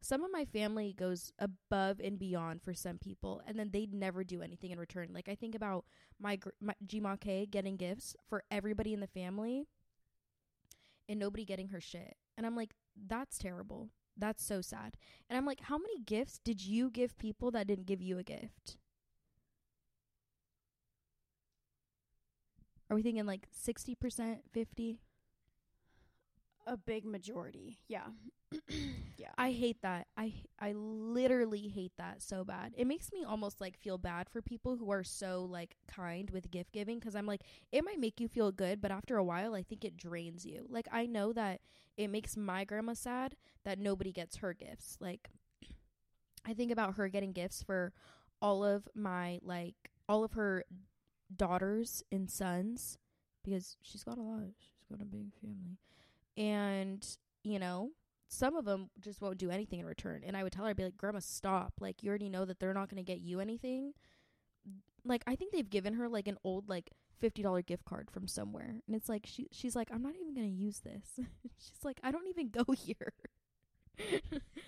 some of my family goes above and beyond for some people and then they'd never do anything in return. Like I think about my, gr- my Gma K getting gifts for everybody in the family and nobody getting her shit. And I'm like, that's terrible. That's so sad. And I'm like, how many gifts did you give people that didn't give you a gift? Are we thinking like 60%, 50? A big majority. Yeah. yeah. I hate that. I I literally hate that so bad. It makes me almost like feel bad for people who are so like kind with gift giving cuz I'm like it might make you feel good, but after a while I think it drains you. Like I know that it makes my grandma sad that nobody gets her gifts. Like I think about her getting gifts for all of my like all of her daughters and sons because she's got a lot. She's got a big family. And, you know, some of them just won't do anything in return. And I would tell her, I'd be like, Grandma, stop. Like, you already know that they're not going to get you anything. Like, I think they've given her like an old, like, $50 gift card from somewhere. And it's like, she she's like, I'm not even going to use this. she's like, I don't even go here.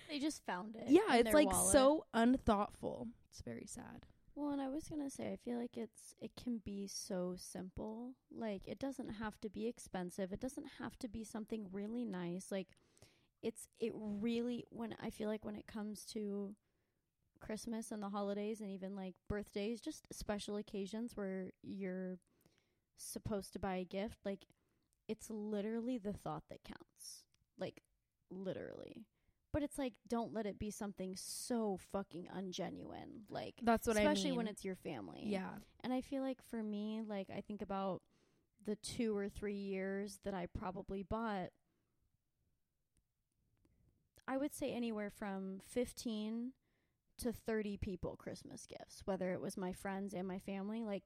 they just found it. Yeah, it's like wallet. so unthoughtful. It's very sad. Well, and I was gonna say, I feel like it's it can be so simple. Like it doesn't have to be expensive. It doesn't have to be something really nice. Like it's it really when I feel like when it comes to Christmas and the holidays and even like birthdays, just special occasions where you're supposed to buy a gift, like it's literally the thought that counts. Like literally. But it's like don't let it be something so fucking ungenuine. Like That's what especially I mean. when it's your family. yeah. And I feel like for me, like I think about the two or three years that I probably bought I would say anywhere from 15 to 30 people Christmas gifts, whether it was my friends and my family. Like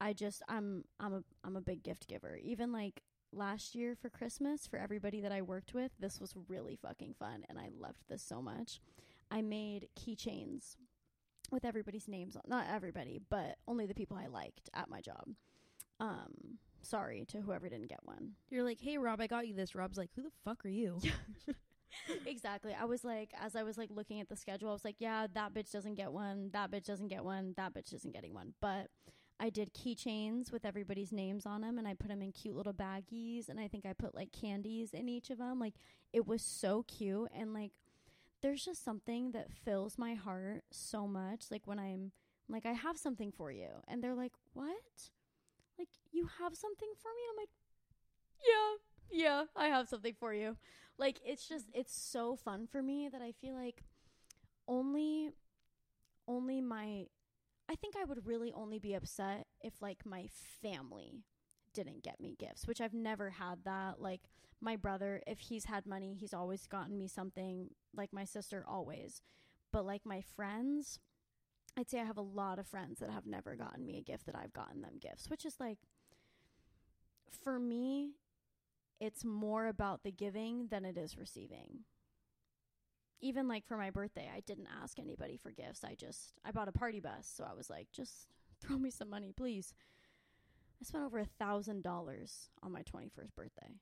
I just I'm I'm a I'm a big gift giver. Even like last year for Christmas for everybody that I worked with, this was really fucking fun and I loved this so much. I made keychains with everybody's names on not everybody, but only the people I liked at my job. Um sorry to whoever didn't get one. You're like, hey, Rob, I got you this. Rob's like, who the fuck are you? exactly. I was like, as I was like looking at the schedule, I was like, yeah, that bitch doesn't get one. That bitch doesn't get one. That bitch isn't getting one. But I did keychains with everybody's names on them, and I put them in cute little baggies, and I think I put like candies in each of them. Like it was so cute, and like there's just something that fills my heart so much. Like when I'm like, I have something for you, and they're like, what? Like you have something for me? I'm like, yeah, yeah, I have something for you. Like it's just mm-hmm. it's so fun for me that I feel like only only my I think I would really only be upset if like my family didn't get me gifts, which I've never had that. Like my brother, if he's had money, he's always gotten me something, like my sister always. But like my friends, I'd say I have a lot of friends that have never gotten me a gift that I've gotten them gifts, which is like for me, it's more about the giving than it is receiving. Even like for my birthday, I didn't ask anybody for gifts. I just I bought a party bus, so I was like, just throw me some money, please. I spent over a thousand dollars on my twenty first birthday.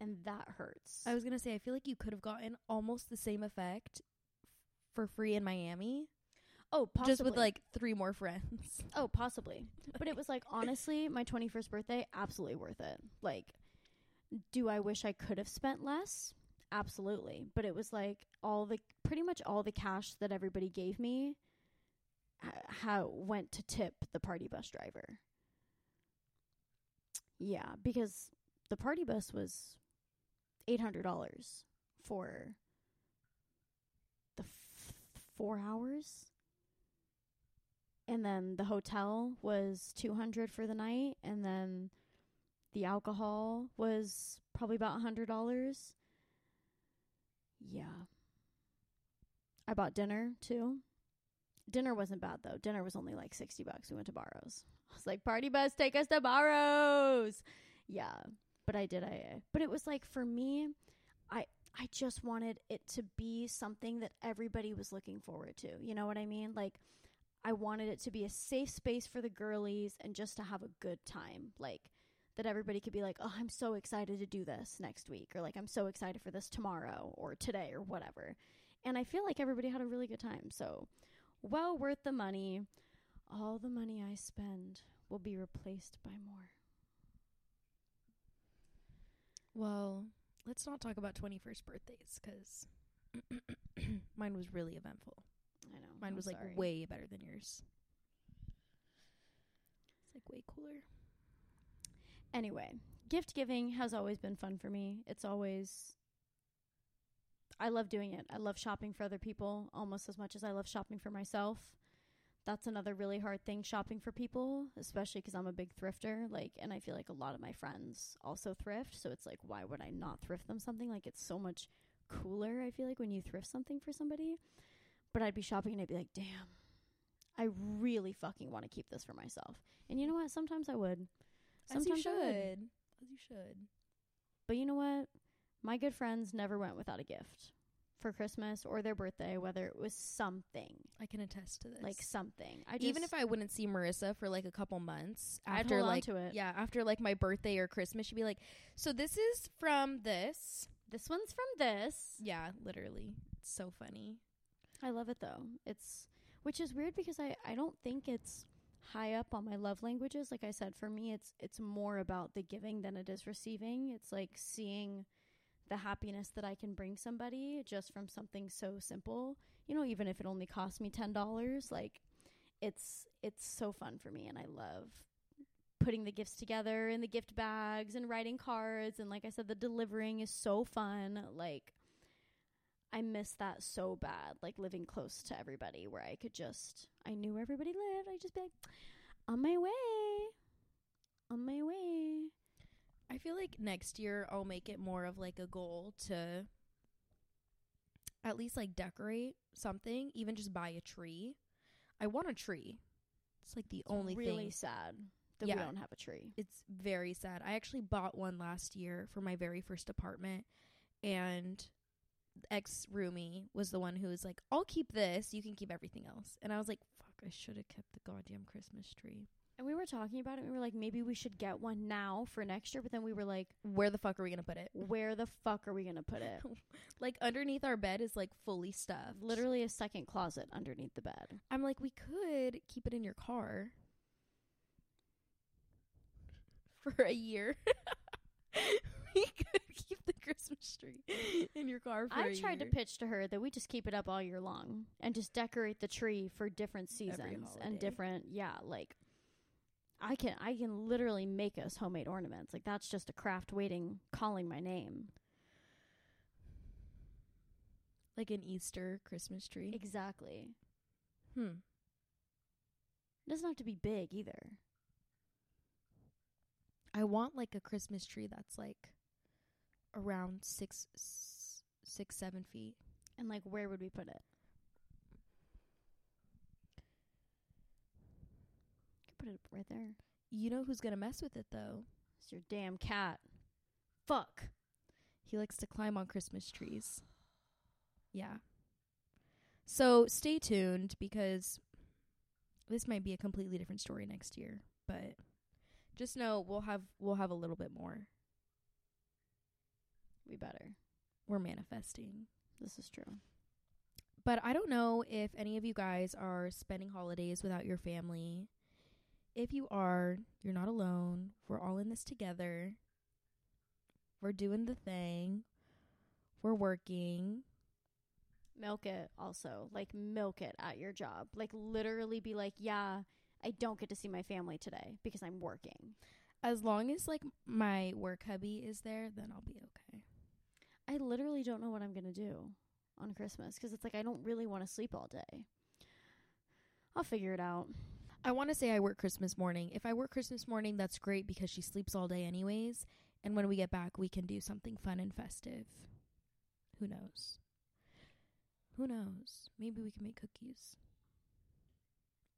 And that hurts. I was gonna say, I feel like you could have gotten almost the same effect for free in Miami, oh, possibly. just with like three more friends. Oh, possibly. But it was like honestly, my 21st birthday absolutely worth it. Like do I wish I could have spent less? Absolutely. But it was like all the pretty much all the cash that everybody gave me how went to tip the party bus driver. Yeah, because the party bus was $800 for the f- 4 hours and then the hotel was 200 for the night and then the alcohol was probably about a hundred dollars. Yeah. I bought dinner too. Dinner wasn't bad though. Dinner was only like 60 bucks. We went to barrows. I was like party bus take us to barrows. Yeah. But i did i but it was like for me i i just wanted it to be something that everybody was looking forward to. You know what i mean? Like I wanted it to be a safe space for the girlies and just to have a good time. Like that everybody could be like, "Oh, I'm so excited to do this next week," or like, "I'm so excited for this tomorrow or today or whatever." And I feel like everybody had a really good time. So, well worth the money. All the money I spend will be replaced by more. Well, let's not talk about 21st birthdays because mine was really eventful. I know. Mine I'm was like sorry. way better than yours. It's like way cooler. Anyway, gift giving has always been fun for me. It's always I love doing it. I love shopping for other people almost as much as I love shopping for myself. That's another really hard thing shopping for people, especially cuz I'm a big thrifter, like and I feel like a lot of my friends also thrift, so it's like why would I not thrift them something? Like it's so much cooler I feel like when you thrift something for somebody. But I'd be shopping and I'd be like, "Damn. I really fucking want to keep this for myself." And you know what? Sometimes I would. As you Sometimes I would. should. As you should. But you know what? My good friends never went without a gift for Christmas or their birthday, whether it was something I can attest to this. like something. I just, even if I wouldn't see Marissa for like a couple months I'd after like to it. yeah after like my birthday or Christmas, she'd be like, "So this is from this." this one's from this. Yeah, literally. It's so funny. I love it though. It's which is weird because I I don't think it's high up on my love languages. Like I said, for me, it's it's more about the giving than it is receiving. It's like seeing the happiness that I can bring somebody just from something so simple. You know, even if it only costs me ten dollars, like it's it's so fun for me, and I love putting the gifts together in the gift bags and writing cards and like I said the delivering is so fun like I miss that so bad, like living close to everybody where I could just I knew where everybody lived. I'd just be like, on my way. On my way. I feel like next year I'll make it more of like a goal to at least like decorate something, even just buy a tree. I want a tree. It's like the only really thing. sad that Yeah. we don't have a tree. It's very sad. I actually bought one last year for my very first apartment and ex roomie was the one who was like, I'll keep this, you can keep everything else. And I was like, fuck, I should have kept the goddamn Christmas tree. And we were talking about it. And we were like, maybe we should get one now for next year. But then we were like, Where the fuck are we gonna put it? where the fuck are we gonna put it? Like underneath our bed is like fully stuffed. Literally a second closet underneath the bed. I'm like, we could keep it in your car for a year. we could Christmas tree in your car for I tried to pitch to her that we just keep it up all year long and just decorate the tree for different seasons and different yeah, like I can I can literally make us homemade ornaments. Like that's just a craft waiting calling my name. like an Easter Christmas tree. Exactly. Hmm. It doesn't have to be big either. I want like a Christmas tree that's like around six, six, seven feet. And like where would we put it? Could put it right there. You know who's gonna mess with it though? It's your damn cat. Fuck. He likes to climb on Christmas trees. Yeah. So stay tuned because this might be a completely different story next year, but just know we'll have we'll have a little bit more. We better. We're manifesting. This is true. But I don't know if any of you guys are spending holidays without your family. If you are, you're not alone. We're all in this together. We're doing the thing. We're working. Milk it also. Like milk it at your job. Like literally be like, "Yeah, I don't get to see my family today because I'm working." As long as like my work hubby is there, then I'll be okay. I literally don't know what I'm going to do on Christmas cuz it's like I don't really want to sleep all day. I'll figure it out. I want to say I work Christmas morning. If I work Christmas morning, that's great because she sleeps all day anyways. And when we get back, we can do something fun and festive. Who knows? Who knows? Maybe we can make cookies.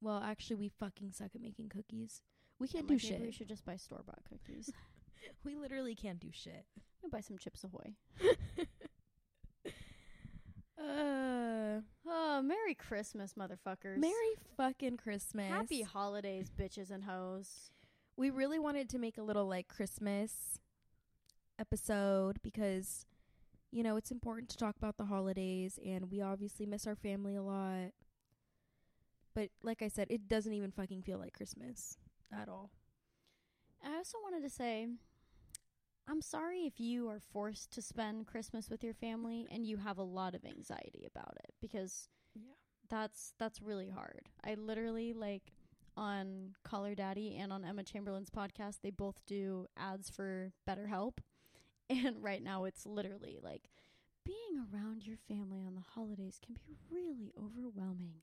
Well, actually, we fucking suck at making cookies. We oh can't I'm do like, shit. Maybe we should just buy store-bought cookies. we literally can't do shit. I'll buy some Chips Ahoy. Uh, Oh, Merry Christmas, motherfuckers. Merry fucking Christmas. Happy holidays, bitches and hoes. we really wanted to make a little like Christmas episode because you know, it's important to talk about the holidays and we obviously miss our family a lot. But like I said, it doesn't even fucking feel like Christmas at all. I also wanted to say I'm sorry if you are forced to spend Christmas with your family and you have a lot of anxiety about it because Yeah. that's that's really hard. I literally like on Call Her Daddy and on Emma Chamberlain's podcast, they both do ads for BetterHelp. And right now it's literally like being around your family on the holidays can be really overwhelming.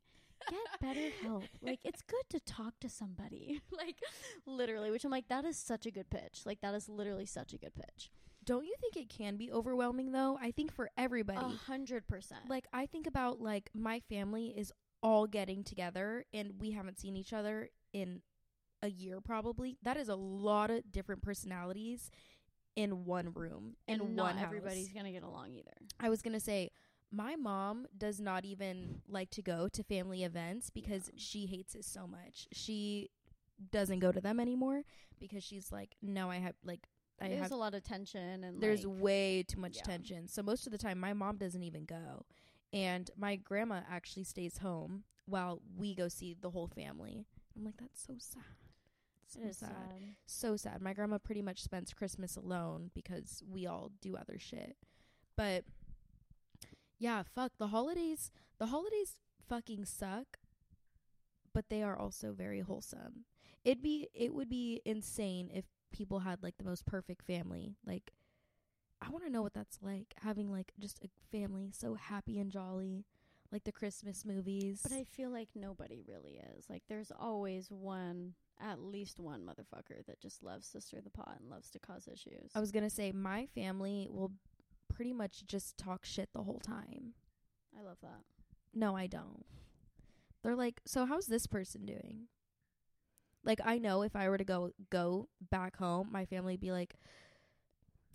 Get better help. Like it's good to talk to somebody. like literally, which I'm like that is such a good pitch. Like that is literally such a good pitch. Don't you think it can be overwhelming though? I think for everybody. A hundred percent. like I think about like my family is all getting together and we haven't seen each other in a year probably. That is a lot of different personalities in one room and one not house. everybody's gonna get along either. I was going to say my mom does not even like to go to family events because Yeah. she hates it so much. She doesn't go to them anymore because she's like no I have like I There's have a lot of tension and there's like, way too much yeah. tension. So most of the time my mom doesn't even go. And my grandma actually stays home while we go see the whole family. I'm like that's so sad. So it is sad. sad. So sad. My grandma pretty much spends Christmas alone because we all do other shit. But yeah, fuck the holidays. The holidays fucking suck, but they are also very wholesome. It'd be it would be insane if people had like the most perfect family. Like I want to know what that's like having like just a family so happy and jolly, like the Christmas movies. But I feel like nobody really is. Like there's always one, at least one motherfucker that just loves to stir the pot and loves to cause issues. I was gonna say my family will pretty much just talk shit the whole time. I love that. No, I don't. They're like, so how's this person doing? Like I know if I were to go go back home, my family would be like,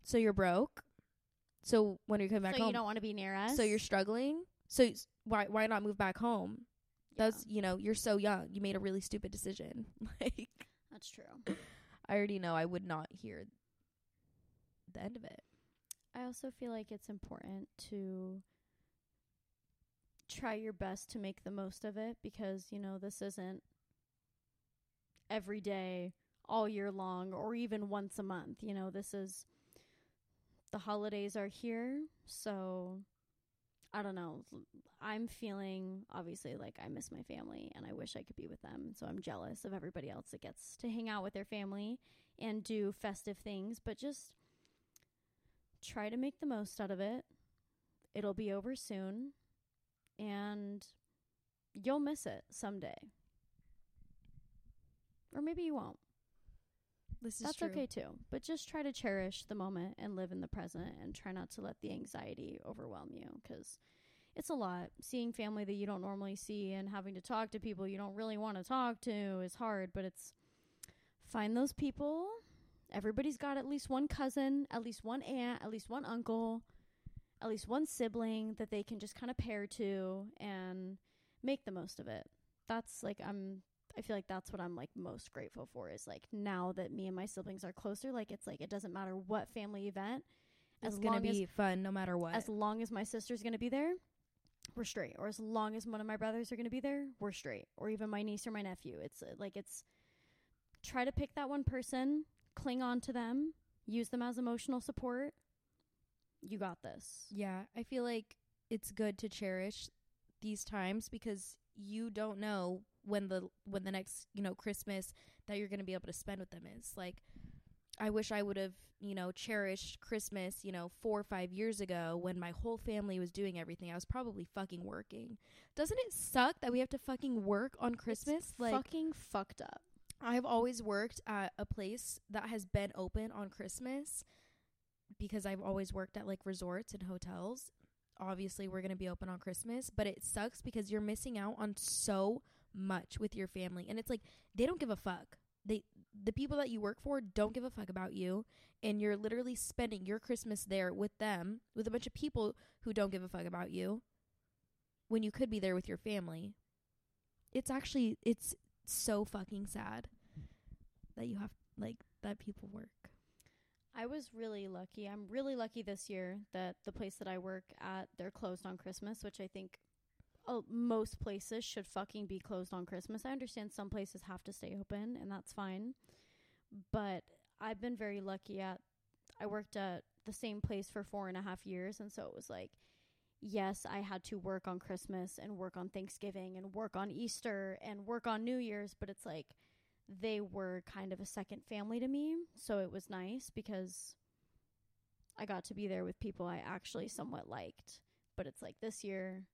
so you're broke. So when are you coming back so home? you don't want to be near us. so you're struggling. So why why not move back home? Yeah, That's you know you're so young. You made a really stupid decision. like that's true. I already know I would not hear the end of it. I also feel like it's important to try your best to make the most of it because, you know, this isn't every day, all year long, or even once a month. You know, this is the holidays are here. So I don't know. I'm feeling obviously like I miss my family and I wish I could be with them. So I'm jealous of everybody else that gets to hang out with their family and do festive things, but just try to make the most out of it. It'll be over soon and you'll miss it someday. Or maybe you won't. This is That's true. okay too. But just try to cherish the moment and live in the present and try not to let the anxiety overwhelm you cuz it's a lot. Seeing family that you don't normally see and having to talk to people you don't really want to talk to is hard, but it's find those people. Everybody's got at least one cousin, at least one aunt, at least one uncle, at least one sibling that they can just kind of pair to and make the most of it. That's like I'm I feel like that's what I'm like most grateful for is like now that me and my siblings are closer, like it's like it doesn't matter what family event It's gonna be as fun no matter what. as long as my sister's going to be there, we're straight. Or as long as one of my brothers are going to be there, we're straight. Or even my niece or my nephew. It's uh, like it's try to pick that one person, cling on to them, use them as emotional support. You got this. Yeah, I feel like it's good to cherish these times because you don't know when the when the next, you know, Christmas that you're going to be able to spend with them is. Like I wish I would have, you know, cherished Christmas, you know, 4 or 5 years ago when my whole family was doing everything. I was probably fucking working. Doesn't it suck that we have to fucking work on Christmas? It's like fucking fucked up. I've always worked at a place that has been open on Christmas because I've always worked at like resorts and hotels. Obviously, we're going to be open on Christmas, but it sucks because you're missing out on so much with your family. And it's like they don't give a fuck. They the people that you work for don't give a fuck about you and you're literally spending your Christmas there with them with a bunch of people who don't give a fuck about you. when you could be there with your family. It's actually it's so fucking sad that you have like that people work. I was really lucky. I'm really lucky this year that the place that I work at they're closed on Christmas, which I think oh, most places should fucking be closed on Christmas. I understand some places have to stay open, and that's fine. But I've been very lucky at. I worked at the same place for four and a half years, and so it was like, yes, I had to work on Christmas and work on Thanksgiving and work on Easter and work on New Year's, but it's like they were kind of a second family to me. So it was nice because I got to be there with people I actually somewhat liked. But it's like this year,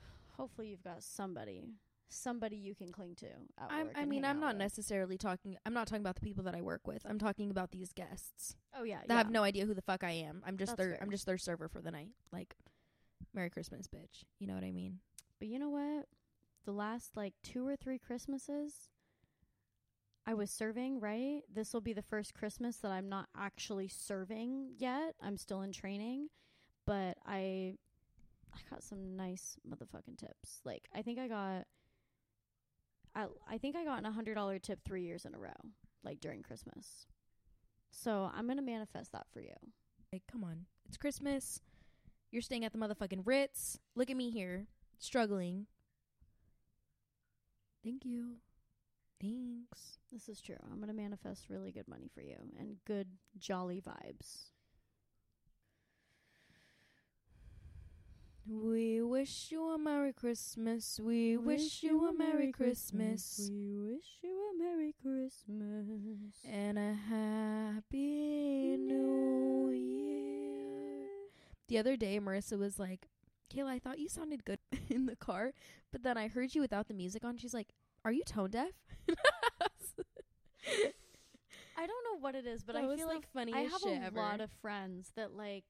hopefully you've got somebody, somebody you can cling to. Work I mean, I'm not with. necessarily talking. I'm not talking about the people that I work with. I'm talking about these guests Oh yeah, that yeah. have no idea who the fuck I am. I'm just That's their. fair. I'm just their server for the night. Like, Merry Christmas, bitch. You know what I mean? But you know what? The last like two or three Christmases, I was serving, right? This will be the first Christmas that I'm not actually serving yet. I'm still in training, but I I got some nice motherfucking tips. Like I think I got I I think I got a hundred dollar tip three years in a row, like during Christmas. So I'm gonna manifest that for you. Like, come on, it's Christmas. You're staying at the motherfucking Ritz. Look at me here, struggling. Thank you. Thanks. This is true. I'm gonna manifest really good money for you and good jolly vibes. We wish you a Merry Christmas. We wish you a Merry Christmas. We wish you a Merry Christmas. And a happy new year. The other day, Marissa was like, Kayla, I thought you sounded good in the car, but then I heard you without the music on. She's like, Are you tone deaf? I don't know what it is, but That I feel like funny. I have shit a ever. lot of friends that like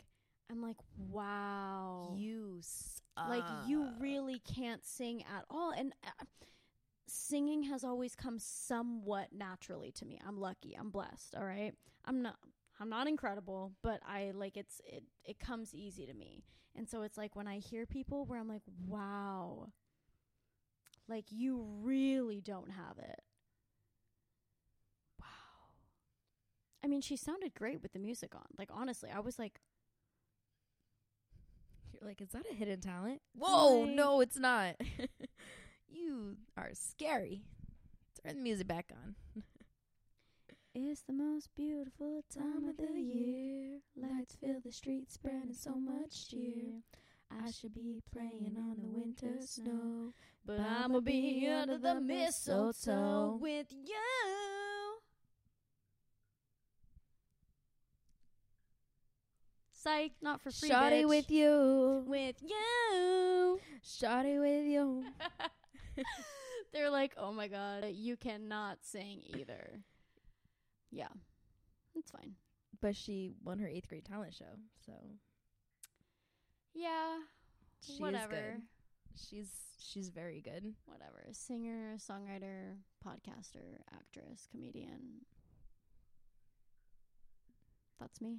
I'm like, wow. you suck. like you really can't sing at all and uh, singing has always come somewhat naturally to me. I'm lucky. I'm blessed, all right? I'm not I'm not incredible, but I like it's it it comes easy to me. And so it's like when I hear people where I'm like, "Wow. Like you really don't have it." Wow. I mean, she sounded great with the music on. Like honestly, I was like, like, is that a hidden talent? Whoa, Like- no, it's not. you are scary. Turn the music back on. It's the most beautiful time of the year. Lights fill the streets, spreading so much cheer. I should be playing on the winter snow. but I'ma be under the mistletoe with you. Psych, not for free. Shawty bitch. with you. with you. Shawty with you. They're like, oh my god, you cannot sing either. Yeah, it's fine. But she won her eighth grade talent show, so Yeah, she whatever. She's she's very good. whatever. Singer, songwriter, podcaster, actress, comedian. That's me.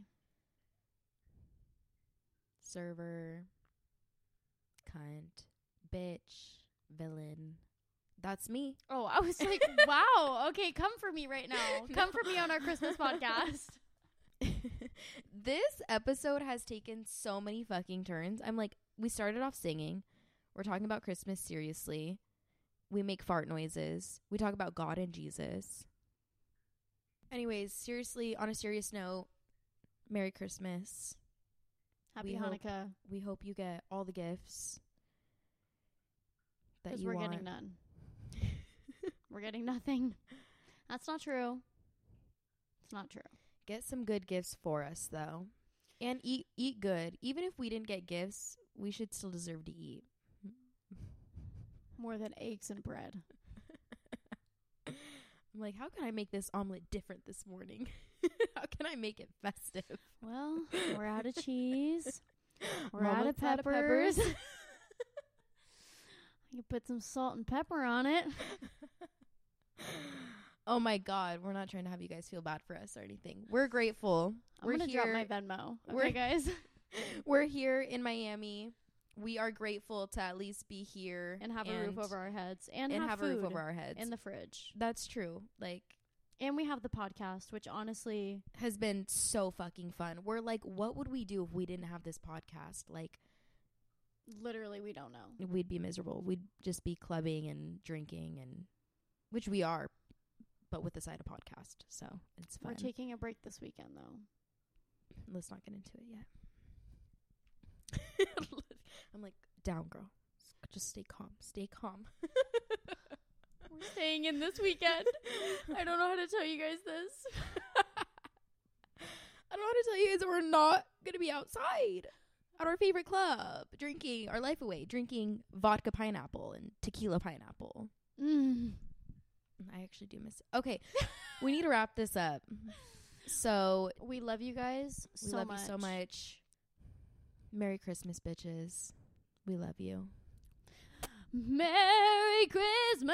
Server, cunt, bitch, villain. That's me. Oh, I was like, wow. Okay, come for me right now. Come for me on our Christmas podcast. this episode has taken so many fucking turns. I'm like, we started off singing. We're talking about Christmas seriously. We make fart noises. We talk about God and Jesus. Anyways, seriously, on a serious note, Merry Christmas. Happy We hope- Hanukkah. We hope you get all the gifts that Because you we're want. getting none. we're getting nothing. That's not true. It's not true. Get some good gifts for us though. And eat eat good. Even if we didn't get gifts, we should still deserve to eat. More than eggs and bread. I'm like, how can I make this omelet different this morning? how can I make it festive? Well, we're out of cheese. We're Mama's out of peppers. you can put some salt and pepper on it. oh my god, we're not trying to have you guys feel bad for us or anything. We're grateful. I'm we're gonna here. drop my Venmo. We're- Okay, guys. we're here in Miami. we are grateful to at least be here and have a roof over our heads and, and have, have, a roof over our heads. in the fridge. That's true. Like And we have the podcast, which honestly, has been so fucking fun. We're like, what would we do if we didn't have this podcast? Like literally, we don't know. we'd be miserable. We'd just be clubbing and drinking and which we are, but with the side of podcast. So it's fun. We're taking a break this weekend, though. Let's not get into it yet. I'm like, down, girl. Just stay calm. Stay calm. We're staying in this weekend. I don't know how to tell you guys this. I don't know how to tell you guys that we're not gonna be outside at our favorite club, drinking our life away, drinking vodka pineapple and tequila pineapple. Mm. I actually do miss it. Okay, we need to wrap this up. So We love you guys we so love much. you so much. Merry Christmas, bitches. We love you. Merry Christmas.